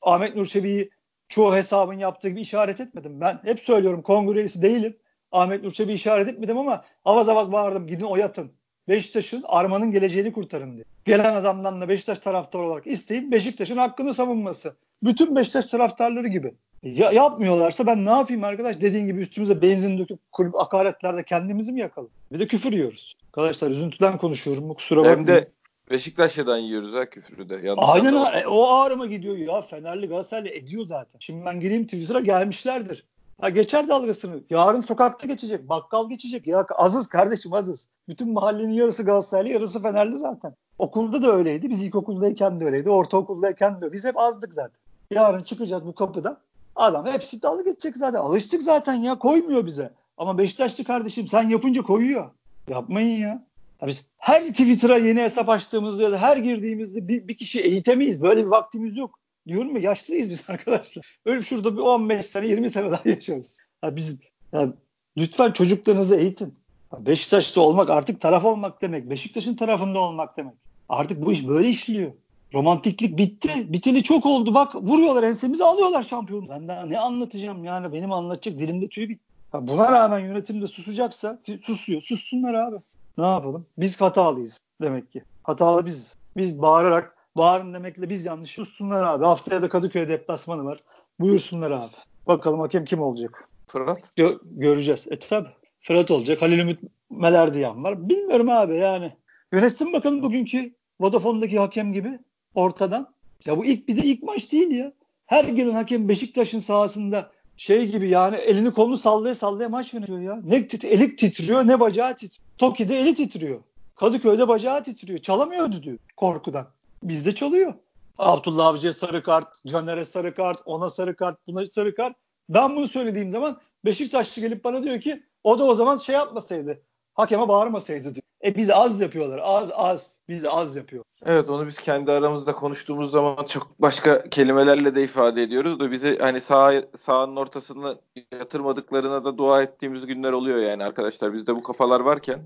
Ahmet Nur Çebi'yi çoğu hesabın yaptığı gibi işaret etmedim. Ben hep söylüyorum kongre değilim. Ahmet Nur Çebi'yi işaret etmedim ama avaz avaz bağırdım. Gidin oyatın. Beşiktaş'ın armanın geleceğini kurtarın diye. Gelen adamdan da Beşiktaş taraftarı olarak isteyip Beşiktaş'ın hakkını savunması. Bütün Beşiktaş taraftarları gibi. Ya yapmıyorlarsa ben ne yapayım arkadaş? Dediğin gibi üstümüze benzin döküp kulüp hakaretlerde kendimizi mi yakalım? Bir de küfür yiyoruz. Arkadaşlar üzüntüden konuşuyorum. Kusura bakmayın. Hem de Beşiktaş'tan yiyoruz ha küfürü de. Yanlış Aynen ha, e, o ağrıma gidiyor ya. Fenerli Galatasaraylı ediyor zaten. Şimdi ben gireyim Twitter'a gelmişlerdir. Ha geçer dalgasını. Yarın sokakta geçecek. Bakkal geçecek. Ya azız kardeşim azız. Bütün mahallenin yarısı Galatasaraylı yarısı Fenerli zaten. Okulda da öyleydi. Biz ilkokuldayken de öyleydi. Ortaokuldayken de. Biz hep azdık zaten. Yarın çıkacağız bu kapıdan. Adam hepsi dalga geçecek zaten. Alıştık zaten ya. Koymuyor bize. Ama Beşiktaşlı kardeşim sen yapınca koyuyor. Yapmayın ya. Biz her Twitter'a yeni hesap açtığımızda ya da her girdiğimizde bir, bir kişi eğitemeyiz. Böyle bir vaktimiz yok. Diyorum ya yaşlıyız biz arkadaşlar. Öyle şurada bir 15 sene 20 sene daha yaşarız. Ya biz ya lütfen çocuklarınızı eğitin. Ya Beşiktaşlı olmak artık taraf olmak demek. Beşiktaş'ın tarafında olmak demek. Artık bu iş böyle işliyor. Romantiklik bitti. Biteli çok oldu. Bak vuruyorlar ensemizi alıyorlar şampiyonu. Ben daha ne anlatacağım yani benim anlatacak dilimde tüy bitti. Buna rağmen yönetim de susacaksa susuyor. Sussunlar abi. Ne yapalım? Biz hatalıyız demek ki. Hatalı biziz. Biz bağırarak bağırın demekle biz yanlış. Sussunlar abi. Haftaya da Kadıköy deplasmanı var. Buyursunlar abi. Bakalım hakem kim olacak? Fırat. Gö- göreceğiz. E tabi. Fırat olacak. Halil Ümit Melerdiyan var. Bilmiyorum abi yani. Yönetsin bakalım bugünkü Vodafone'daki hakem gibi ortadan. Ya bu ilk bir de ilk maç değil ya. Her gelen hakem Beşiktaş'ın sahasında şey gibi yani elini kolunu sallaya sallaya maç yönetiyor ya. Ne tit eli titriyor ne bacağı titriyor. Toki'de eli titriyor. Kadıköy'de bacağı titriyor. Çalamıyordu diyor korkudan. Bizde çalıyor. Abdullah Avcı'ya sarı kart, Caner'e sarı kart, ona sarı kart, buna sarı kart. Ben bunu söylediğim zaman Beşiktaşlı gelip bana diyor ki o da o zaman şey yapmasaydı. Hakeme bağırmasaydı diyor. E biz az yapıyorlar. Az az. Biz az yapıyor. Evet onu biz kendi aramızda konuştuğumuz zaman çok başka kelimelerle de ifade ediyoruz da bizi hani sağ sahanın ortasına yatırmadıklarına da dua ettiğimiz günler oluyor yani arkadaşlar. Bizde bu kafalar varken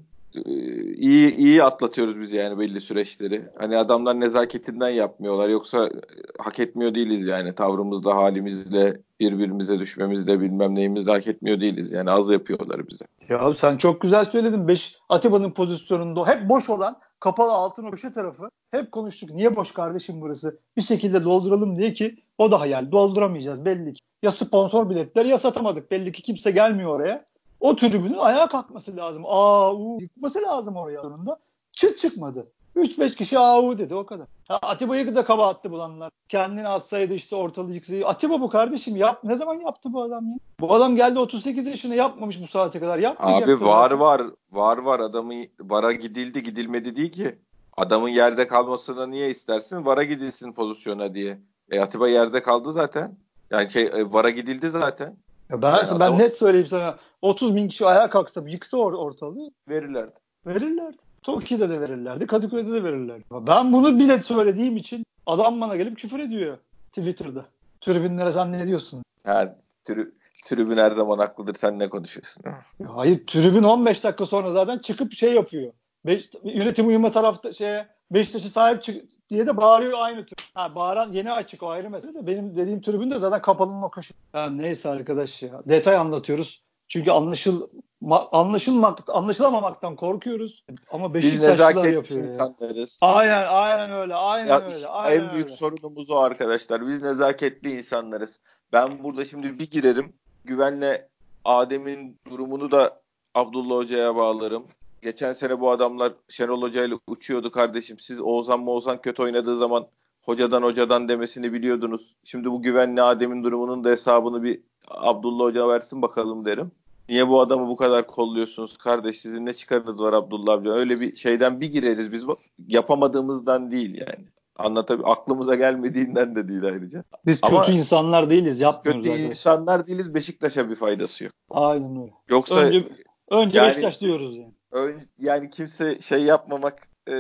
iyi iyi atlatıyoruz biz yani belli süreçleri. Hani adamlar nezaketinden yapmıyorlar. Yoksa hak etmiyor değiliz yani tavrımızla, halimizle, birbirimize düşmemizle, bilmem neyimizle hak etmiyor değiliz. Yani az yapıyorlar bize. Ya sen çok güzel söyledin. Beş Atiba'nın pozisyonunda hep boş olan kapalı altın köşe tarafı. Hep konuştuk. Niye boş kardeşim burası? Bir şekilde dolduralım diye ki o da hayal. Dolduramayacağız belli ki. Ya sponsor biletler ya satamadık. Belli ki kimse gelmiyor oraya o tribünün ayağa kalkması lazım. Aa, u, yıkması lazım oraya sonunda. Çıt çıkmadı. 3-5 kişi au dedi o kadar. Ha, Atiba'yı da kaba attı bulanlar. Kendini atsaydı işte ortalığı yıksaydı. Atiba bu kardeşim. Yap, ne zaman yaptı bu adam ya? Bu adam geldi 38 yaşına yapmamış bu saate kadar. Yapmayacak. Abi var zaten. var. Var var. Adamı vara gidildi gidilmedi değil ki. Adamın yerde kalmasını niye istersin? Vara gidilsin pozisyona diye. E Atiba yerde kaldı zaten. Yani şey e, vara gidildi zaten. Ya ben yani ben adam... net söyleyeyim sana. 30 bin kişi ayağa kalksa yıksa or ortalığı verirlerdi. Verirlerdi. Toki'de de verirlerdi. Kadıköy'de de verirlerdi. Ben bunu bile söylediğim için adam bana gelip küfür ediyor Twitter'da. Tribünlere sen ne diyorsun? Ha, trib tribün her zaman haklıdır. Sen ne konuşuyorsun? Hayır tribün 15 dakika sonra zaten çıkıp şey yapıyor. Beş, yönetim uyuma tarafta şeye Beşiktaş'a sahip çık diye de bağırıyor aynı tür. Ha, bağıran yeni açık o ayrı mesele de benim dediğim tribün de zaten kapalının o köşe. Ya neyse arkadaş ya. Detay anlatıyoruz. Çünkü anlaşıl anlaşılmak anlaşılamamaktan korkuyoruz. Ama Beşiktaşlılar yapıyor. insanlarız. Aynen aynen öyle. Aynen ya öyle. Aynen en büyük öyle. sorunumuz o arkadaşlar. Biz nezaketli insanlarız. Ben burada şimdi bir girerim. Güvenle Adem'in durumunu da Abdullah Hoca'ya bağlarım. Geçen sene bu adamlar Şenol Hoca ile uçuyordu kardeşim. Siz Oğuzhan Moğuzhan kötü oynadığı zaman hocadan hocadan demesini biliyordunuz. Şimdi bu güvenli Adem'in durumunun da hesabını bir Abdullah Hoca versin bakalım derim. Niye bu adamı bu kadar kolluyorsunuz kardeş sizin ne çıkarınız var Abdullah Hoca? Öyle bir şeyden bir gireriz biz yapamadığımızdan değil yani. Anlatabiliyor aklımıza gelmediğinden de değil ayrıca. Biz Ama kötü insanlar değiliz yapmıyoruz Kötü arkadaşlar. insanlar değiliz Beşiktaş'a bir faydası yok. Aynen öyle. Yoksa önce, önce yani, Beşiktaş diyoruz yani. Ön, yani kimse şey yapmamak e,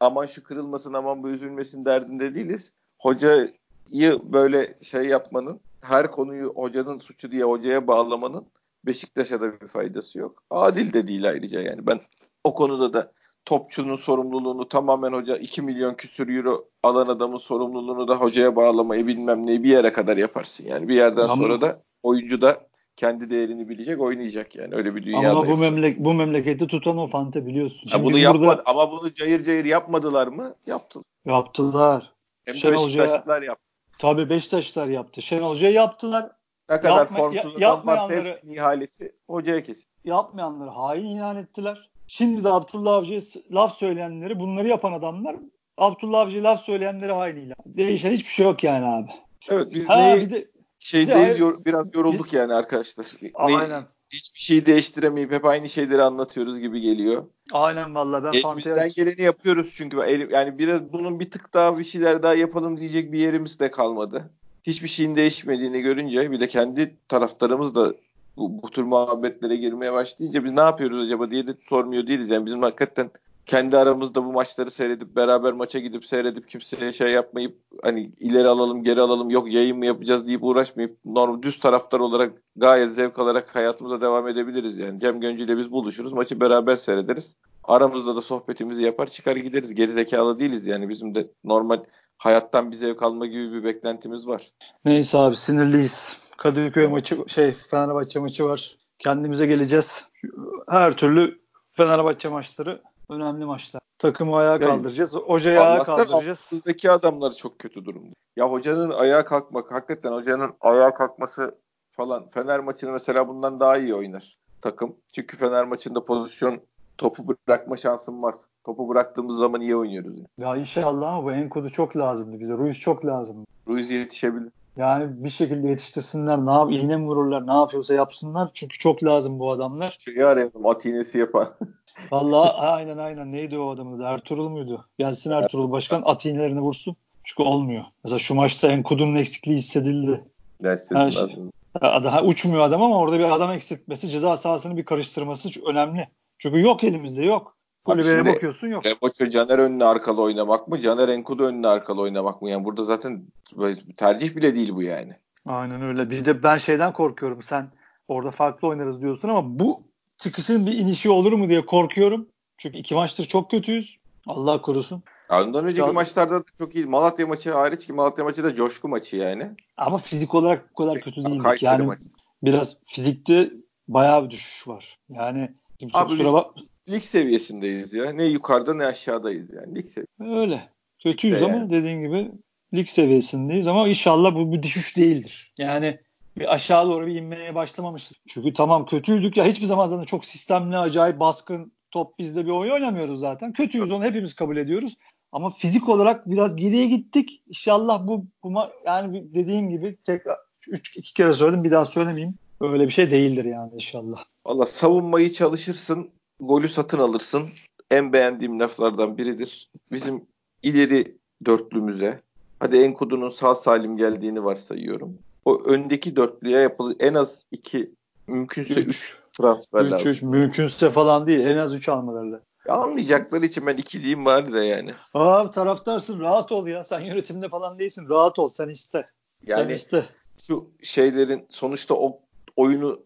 aman şu kırılmasın aman bu üzülmesin derdinde değiliz. Hocayı böyle şey yapmanın her konuyu hocanın suçu diye hocaya bağlamanın Beşiktaş'a da bir faydası yok. Adil de değil ayrıca yani. Ben o konuda da topçunun sorumluluğunu tamamen hoca 2 milyon küsür euro alan adamın sorumluluğunu da hocaya bağlamayı bilmem neyi bir yere kadar yaparsın. Yani bir yerden Ama... sonra da oyuncu da kendi değerini bilecek oynayacak yani öyle bir dünyada. Ama bu memlek bu memleketi tutan o Fante biliyorsun. Ha, bunu yapma burada... ama bunu cayır cayır yapmadılar mı? Yaptılar. Yaptılar. Hem de Beşiktaşlılar yaptı. Tabii Beşiktaşlar yaptı. Şenol Hoca yaptılar. Ne kadar Yapma, formsuz ya, varsa ihalesi hocaya kesin. Yapmayanları hain ilan ettiler. Şimdi de Abdullah Avcı'ya laf söyleyenleri bunları yapan adamlar Abdullah Avcı'ya laf söyleyenleri hain ilan. Değişen hiçbir şey yok yani abi. Evet biz ha, neyi bir de, şeydeyiz bir de, yor, biraz yorulduk bir, yani arkadaşlar. Aynen. Ne, hiçbir şeyi değiştiremeyip hep aynı şeyleri anlatıyoruz gibi geliyor. Aynen valla ben Elimizden geleni yapıyoruz çünkü yani biraz bunun bir tık daha bir şeyler daha yapalım diyecek bir yerimiz de kalmadı. Hiçbir şeyin değişmediğini görünce bir de kendi taraftarımız da bu, bu tür muhabbetlere girmeye başlayınca biz ne yapıyoruz acaba diye de sormuyor değiliz. Yani bizim hakikaten kendi aramızda bu maçları seyredip beraber maça gidip seyredip kimseye şey yapmayıp hani ileri alalım geri alalım yok yayın mı yapacağız deyip uğraşmayıp normal düz taraftar olarak gayet zevk alarak hayatımıza devam edebiliriz yani. Cem Göncü ile biz buluşuruz maçı beraber seyrederiz. Aramızda da sohbetimizi yapar çıkar gideriz. Geri zekalı değiliz yani bizim de normal hayattan bir zevk alma gibi bir beklentimiz var. Neyse abi sinirliyiz. Kadıköy maçı şey Fenerbahçe maçı var. Kendimize geleceğiz. Her türlü Fenerbahçe maçları önemli maçlar. Takımı ayağa kaldıracağız. Hocayı ayağa kaldıracağız. Bizdeki adamlar çok kötü durumda. Ya hocanın ayağa kalkmak hakikaten hocanın ayağa kalkması falan Fener maçını mesela bundan daha iyi oynar takım. Çünkü Fener maçında pozisyon topu bırakma şansım var. Topu bıraktığımız zaman iyi oynuyoruz. Yani. Ya inşallah ama Enkudu çok lazımdı bize. Ruiz çok lazım. Ruiz yetişebilir. Yani bir şekilde yetiştirsinler. Ne yap iğne mi vururlar ne yapıyorsa yapsınlar. Çünkü çok lazım bu adamlar. Şeyi arayalım at iğnesi yapar. Vallahi aynen aynen. Neydi o adamın adı? Ertuğrul muydu? Gelsin Ertuğrul Başkan at iğnelerini vursun. Çünkü olmuyor. Mesela şu maçta Enkudu'nun eksikliği hissedildi. Gerçekten şey, adam, uçmuyor adam ama orada bir adam eksiltmesi, ceza sahasını bir karıştırması önemli. Çünkü yok elimizde yok. Kulübeye bakıyorsun yok. Reboço Caner önüne arkalı oynamak mı? Caner Enkudu önüne arkalı oynamak mı? Yani burada zaten tercih bile değil bu yani. Aynen öyle. Biz de ben şeyden korkuyorum. Sen orada farklı oynarız diyorsun ama bu çıkışın bir inişi olur mu diye korkuyorum. Çünkü iki maçtır çok kötüyüz. Allah korusun. Ondan önceki Şu maçlarda da çok iyi. Malatya maçı hariç ki Malatya maçı da coşku maçı yani. Ama fizik olarak bu kadar kötü değil. Yani maçı. biraz fizikte bayağı bir düşüş var. Yani Abi biz bak... lig seviyesindeyiz ya. Ne yukarıda ne aşağıdayız yani. Lig seviyesi. Öyle. Kötüyüz işte ama yani. dediğin gibi lig seviyesindeyiz ama inşallah bu bir düşüş değildir. Yani bir aşağı doğru bir inmeye başlamamışız. Çünkü tamam kötüydük ya hiçbir zaman zaten çok sistemli, acayip baskın top bizde bir oyun oynamıyoruz zaten. Kötüyüz onu hepimiz kabul ediyoruz. Ama fizik olarak biraz geriye gittik. İnşallah bu, bu yani dediğim gibi tekrar üç, iki kere söyledim bir daha söylemeyeyim. Öyle bir şey değildir yani inşallah. Valla savunmayı çalışırsın, golü satın alırsın. En beğendiğim laflardan biridir. Bizim ileri dörtlümüze, hadi Enkudu'nun sağ salim geldiğini varsayıyorum. O öndeki dörtlüye yapılı en az iki, mümkünse üç, üç transfer üç, lazım. Üç, mümkünse falan değil, en az üç almaları Almayacakları için ben ikiliyim var da yani. Aa taraftarsın rahat ol ya. Sen yönetimde falan değilsin. Rahat ol sen iste. Yani sen iste. şu şeylerin sonuçta o oyunu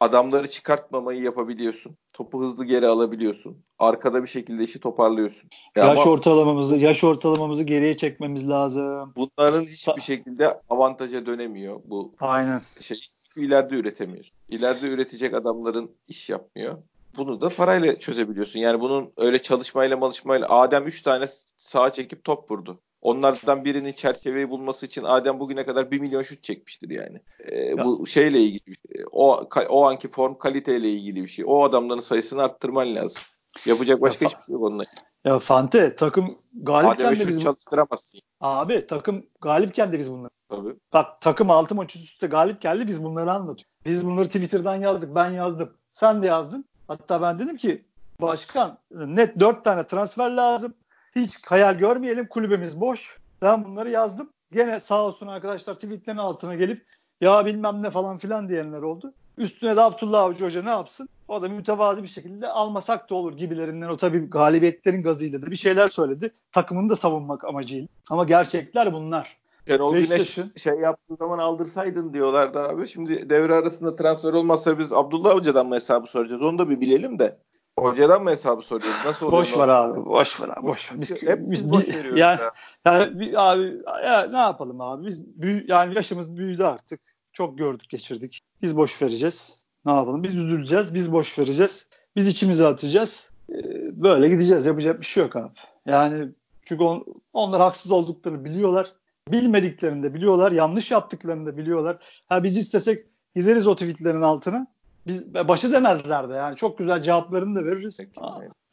adamları çıkartmamayı yapabiliyorsun. Topu hızlı geri alabiliyorsun. Arkada bir şekilde işi toparlıyorsun. Ya yaş ama, ortalamamızı yaş ortalamamızı geriye çekmemiz lazım. Bunların hiçbir şekilde avantaja dönemiyor bu. Aynen. Şey ileride üretemiyor. İleride üretecek adamların iş yapmıyor. Bunu da parayla çözebiliyorsun. Yani bunun öyle çalışmayla malışmayla Adem 3 tane sağa çekip top vurdu. Onlardan birinin çerçeveyi bulması için Adem bugüne kadar 1 milyon şut çekmiştir yani. Ee, bu şeyle ilgili bir şey. O, o anki form kaliteyle ilgili bir şey. O adamların sayısını arttırman lazım. Yapacak başka ya, hiçbir şey yok onunla. Ya Fante takım galipken de biz çalıştıramazsın. Abi takım galipken de biz bunları. Tabii. Bak takım 6 maç üst üste galip geldi biz bunları anlatıyoruz. Biz bunları Twitter'dan yazdık. Ben yazdım. Sen de yazdın. Hatta ben dedim ki başkan net 4 tane transfer lazım. Hiç hayal görmeyelim kulübemiz boş. Ben bunları yazdım. Gene sağ olsun arkadaşlar tweetlerin altına gelip ya bilmem ne falan filan diyenler oldu. Üstüne de Abdullah Avcı Hoca ne yapsın? O da mütevazi bir şekilde almasak da olur gibilerinden o tabii galibiyetlerin gazıyla da bir şeyler söyledi. Takımını da savunmak amacıyla. Ama gerçekler bunlar. Yani o Beşiktaş'ın... şey yaptığı zaman aldırsaydın diyorlardı abi. Şimdi devre arasında transfer olmazsa biz Abdullah Hoca'dan mı hesabı soracağız? Onu da bir bilelim de. Hocadan mı hesabı soruyoruz? Nasıl oluyor? Boş ver abi. Boş ver abi. Boş ver. Biz, Hep biz, boş biz, veriyoruz yani, ya. yani abi ya ne yapalım abi? Biz büyü, yani yaşımız büyüdü artık. Çok gördük, geçirdik. Biz boş vereceğiz. Ne yapalım? Biz üzüleceğiz. Biz boş vereceğiz. Biz içimize atacağız. Ee, böyle gideceğiz. Yapacak bir şey yok abi. Yani çünkü on, onlar haksız olduklarını biliyorlar. Bilmediklerini de biliyorlar. Yanlış yaptıklarını da biliyorlar. Ha biz istesek gideriz o tweetlerin altına biz başı demezler de yani çok güzel cevaplarını da veririz.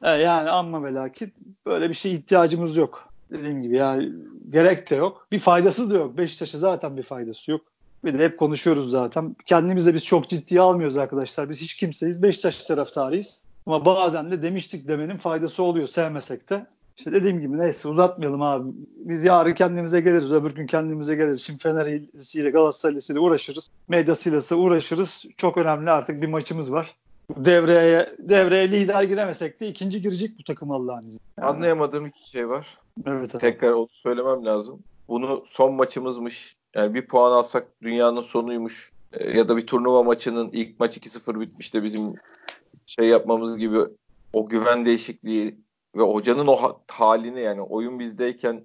Aa, yani amma ve lakin böyle bir şey ihtiyacımız yok. Dediğim gibi yani gerek de yok. Bir faydası da yok. Beşiktaş'a zaten bir faydası yok. Bir de hep konuşuyoruz zaten. Kendimizi biz çok ciddiye almıyoruz arkadaşlar. Biz hiç kimseyiz. Beşiktaş taraftarıyız. Ama bazen de demiştik demenin faydası oluyor sevmesek de. İşte dediğim gibi neyse uzatmayalım abi. Biz yarın kendimize geliriz. Öbür gün kendimize geliriz. Şimdi Fener ile Galatasaray ile uğraşırız. Medyasıyla uğraşırız. Çok önemli artık bir maçımız var. Devreye, devreye lider giremesek de ikinci girecek bu takım Allah'ın izniyle. Anlayamadığım iki şey var. Evet abi. Tekrar onu söylemem lazım. Bunu son maçımızmış. Yani bir puan alsak dünyanın sonuymuş. E, ya da bir turnuva maçının ilk maç 2-0 bitmiş de bizim şey yapmamız gibi o güven değişikliği ve hocanın o halini yani oyun bizdeyken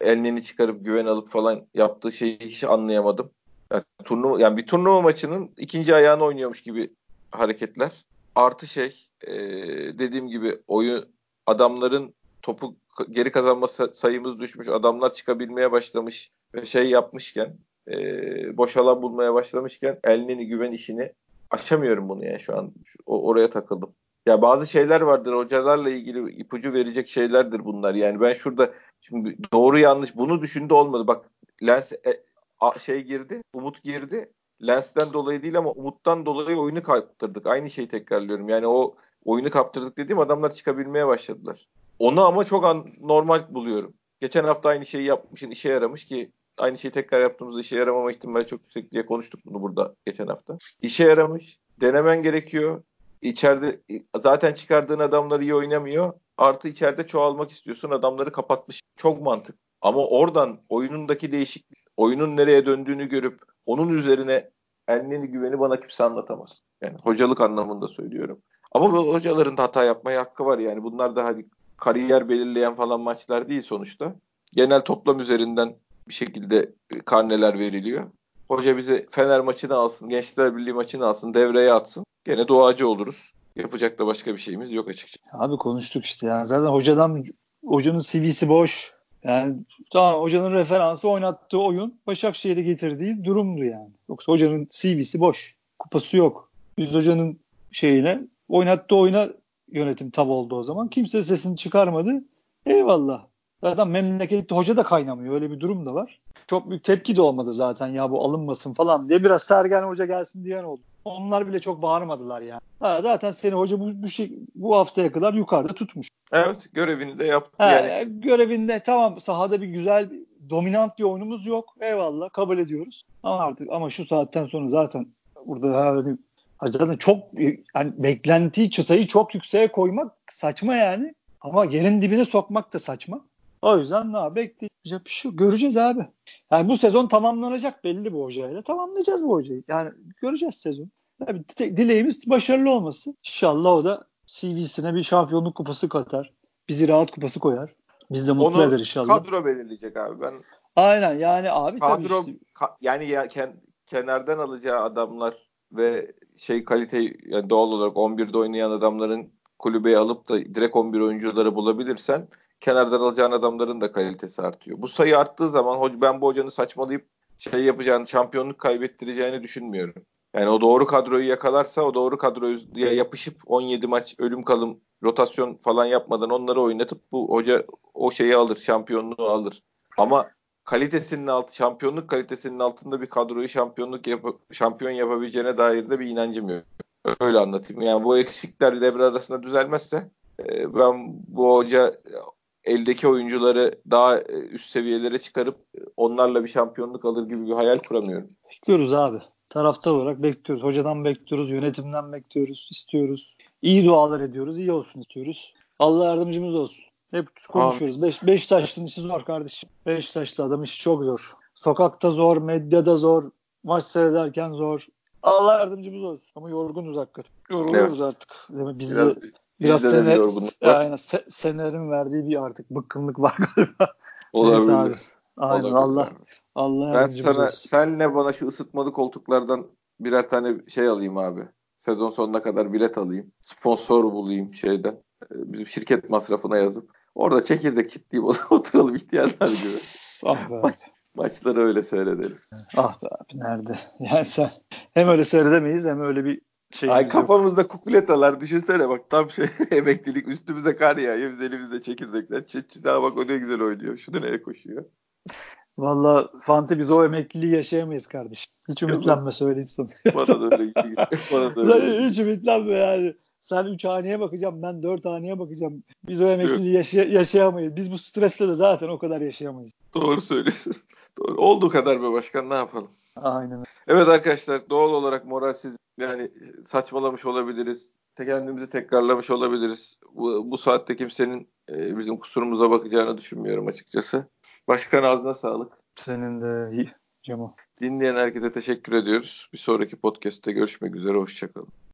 elini çıkarıp güven alıp falan yaptığı şeyi hiç anlayamadım. Yani, turnuva, yani bir turnuva maçının ikinci ayağını oynuyormuş gibi hareketler. Artı şey e, dediğim gibi oyun adamların topu geri kazanma sayımız düşmüş. Adamlar çıkabilmeye başlamış ve şey yapmışken e, boş alan bulmaya başlamışken elini güven işini aşamıyorum bunu yani şu an. Şu, oraya takıldım. Ya bazı şeyler vardır hocalarla ilgili ipucu verecek şeylerdir bunlar. Yani ben şurada şimdi doğru yanlış bunu düşündü olmadı. Bak Lens e, a, şey girdi, Umut girdi. Lens'ten dolayı değil ama Umut'tan dolayı oyunu kaptırdık. Aynı şeyi tekrarlıyorum. Yani o oyunu kaptırdık dediğim adamlar çıkabilmeye başladılar. Onu ama çok an, normal buluyorum. Geçen hafta aynı şeyi yapmışın işe yaramış ki aynı şeyi tekrar yaptığımızda işe yaramama ihtimali çok yüksek diye konuştuk bunu burada geçen hafta. İşe yaramış. Denemen gerekiyor. İçeride zaten çıkardığın adamlar iyi oynamıyor. Artı içeride çoğalmak istiyorsun. Adamları kapatmış. Çok mantık. Ama oradan oyunundaki değişiklik, oyunun nereye döndüğünü görüp onun üzerine elini güveni bana kimse anlatamaz. Yani hocalık anlamında söylüyorum. Ama bu hocaların da hata yapmaya hakkı var yani. Bunlar da hani kariyer belirleyen falan maçlar değil sonuçta. Genel toplam üzerinden bir şekilde karneler veriliyor. Hoca bize Fener maçını alsın, Gençler Birliği maçını alsın, devreye atsın. Gene doğacı oluruz. Yapacak da başka bir şeyimiz yok açıkçası. Abi konuştuk işte yani. Zaten hocadan hocanın CV'si boş. Yani tamam hocanın referansı oynattığı oyun Başakşehir'e getirdiği durumdu yani. Yoksa hocanın CV'si boş. Kupası yok. Biz hocanın şeyine oynattığı oyuna yönetim tav oldu o zaman. Kimse sesini çıkarmadı. Eyvallah. Zaten memlekette hoca da kaynamıyor. Öyle bir durum da var. Çok büyük tepki de olmadı zaten ya bu alınmasın falan diye. Biraz Sergen Hoca gelsin diyen oldu. Onlar bile çok bağırmadılar yani. Ha, zaten seni hoca bu, bu, şey, bu haftaya kadar yukarıda tutmuş. Evet görevini de yaptı. Ha, yani. Görevinde tamam sahada bir güzel dominant bir oyunumuz yok. Eyvallah kabul ediyoruz. Ama artık ama şu saatten sonra zaten burada hani zaten çok yani beklentiyi çıtayı çok yükseğe koymak saçma yani. Ama yerin dibine sokmak da saçma. O yüzden ne bekleyecek bir şey Göreceğiz abi. Yani bu sezon tamamlanacak belli bu hocayla. Tamamlayacağız bu hocayı. Yani göreceğiz sezon. Yani dileğimiz başarılı olması. İnşallah o da CV'sine bir şampiyonluk kupası katar. Bizi rahat kupası koyar. Biz de mutlu Onu eder inşallah. kadro belirleyecek abi. Ben Aynen yani abi kadro, tabii işte. ka, yani ya, ken, kenardan alacağı adamlar ve şey kalite yani doğal olarak 11'de oynayan adamların kulübeye alıp da direkt 11 oyuncuları bulabilirsen kenardan alacağın adamların da kalitesi artıyor. Bu sayı arttığı zaman ben bu hocanın saçmalayıp şey yapacağını, şampiyonluk kaybettireceğini düşünmüyorum. Yani o doğru kadroyu yakalarsa o doğru kadroya yapışıp 17 maç ölüm kalım rotasyon falan yapmadan onları oynatıp bu hoca o şeyi alır, şampiyonluğu alır. Ama kalitesinin altı, şampiyonluk kalitesinin altında bir kadroyu şampiyonluk yap şampiyon yapabileceğine dair de bir inancım yok. Öyle anlatayım. Yani bu eksikler devre arasında düzelmezse e, ben bu hoca eldeki oyuncuları daha e, üst seviyelere çıkarıp e, onlarla bir şampiyonluk alır gibi bir hayal kuramıyorum. Bekliyoruz abi. Tarafta olarak bekliyoruz. Hocadan bekliyoruz, yönetimden bekliyoruz, istiyoruz. İyi dualar ediyoruz, iyi olsun istiyoruz. Allah yardımcımız olsun. Hep konuşuyoruz. Beş, beş saçlının işi zor kardeşim. Beş saçlı adam işi çok zor. Sokakta zor, medyada zor, maç seyrederken zor. Allah yardımcımız olsun. Ama yorgunuz hakikaten. Yoruluyoruz evet. artık. Biz de Biraz sene, yani se, senerin verdiği bir artık bıkkınlık var galiba. Olabilir. Abi. Aynen Olabilir. Allah. Allah ben sana olsun. senle bana şu ısıtmalı koltuklardan birer tane şey alayım abi. Sezon sonuna kadar bilet alayım. Sponsor bulayım şeyden. Ee, bizim şirket masrafına yazıp. Orada çekirdek kitleyip oturalım ihtiyarlar gibi. ah be. Maç, maçları öyle seyredelim. Ah be abi nerede? Yani sen hem öyle seyredemeyiz hem öyle bir şey Ay kafamızda yok. kukuletalar düşünsene bak tam şey emeklilik üstümüze kar yağıyor biz elimizde çekirdekler çet daha bak o ne güzel oynuyor şunu nereye koşuyor. Valla Fante biz o emekliliği yaşayamayız kardeşim. Hiç ümitlenme söyleyeyim sana. Bana da öyle Bana da öyle. Hiç ümitlenme yani. Sen 3 haneye bakacağım ben 4 haneye bakacağım. Biz o emekliliği yaşay- yaşayamayız. Biz bu stresle de zaten o kadar yaşayamayız. Doğru söylüyorsun. Doğru. Olduğu kadar be başkan ne yapalım. Aynen. Evet arkadaşlar doğal olarak moralsiz yani saçmalamış olabiliriz. Kendimizi tekrarlamış olabiliriz. Bu, bu saatte kimsenin e, bizim kusurumuza bakacağını düşünmüyorum açıkçası. Başkan ağzına sağlık. Senin de iyi Cemo. Dinleyen herkese teşekkür ediyoruz. Bir sonraki podcast'te görüşmek üzere. Hoşçakalın.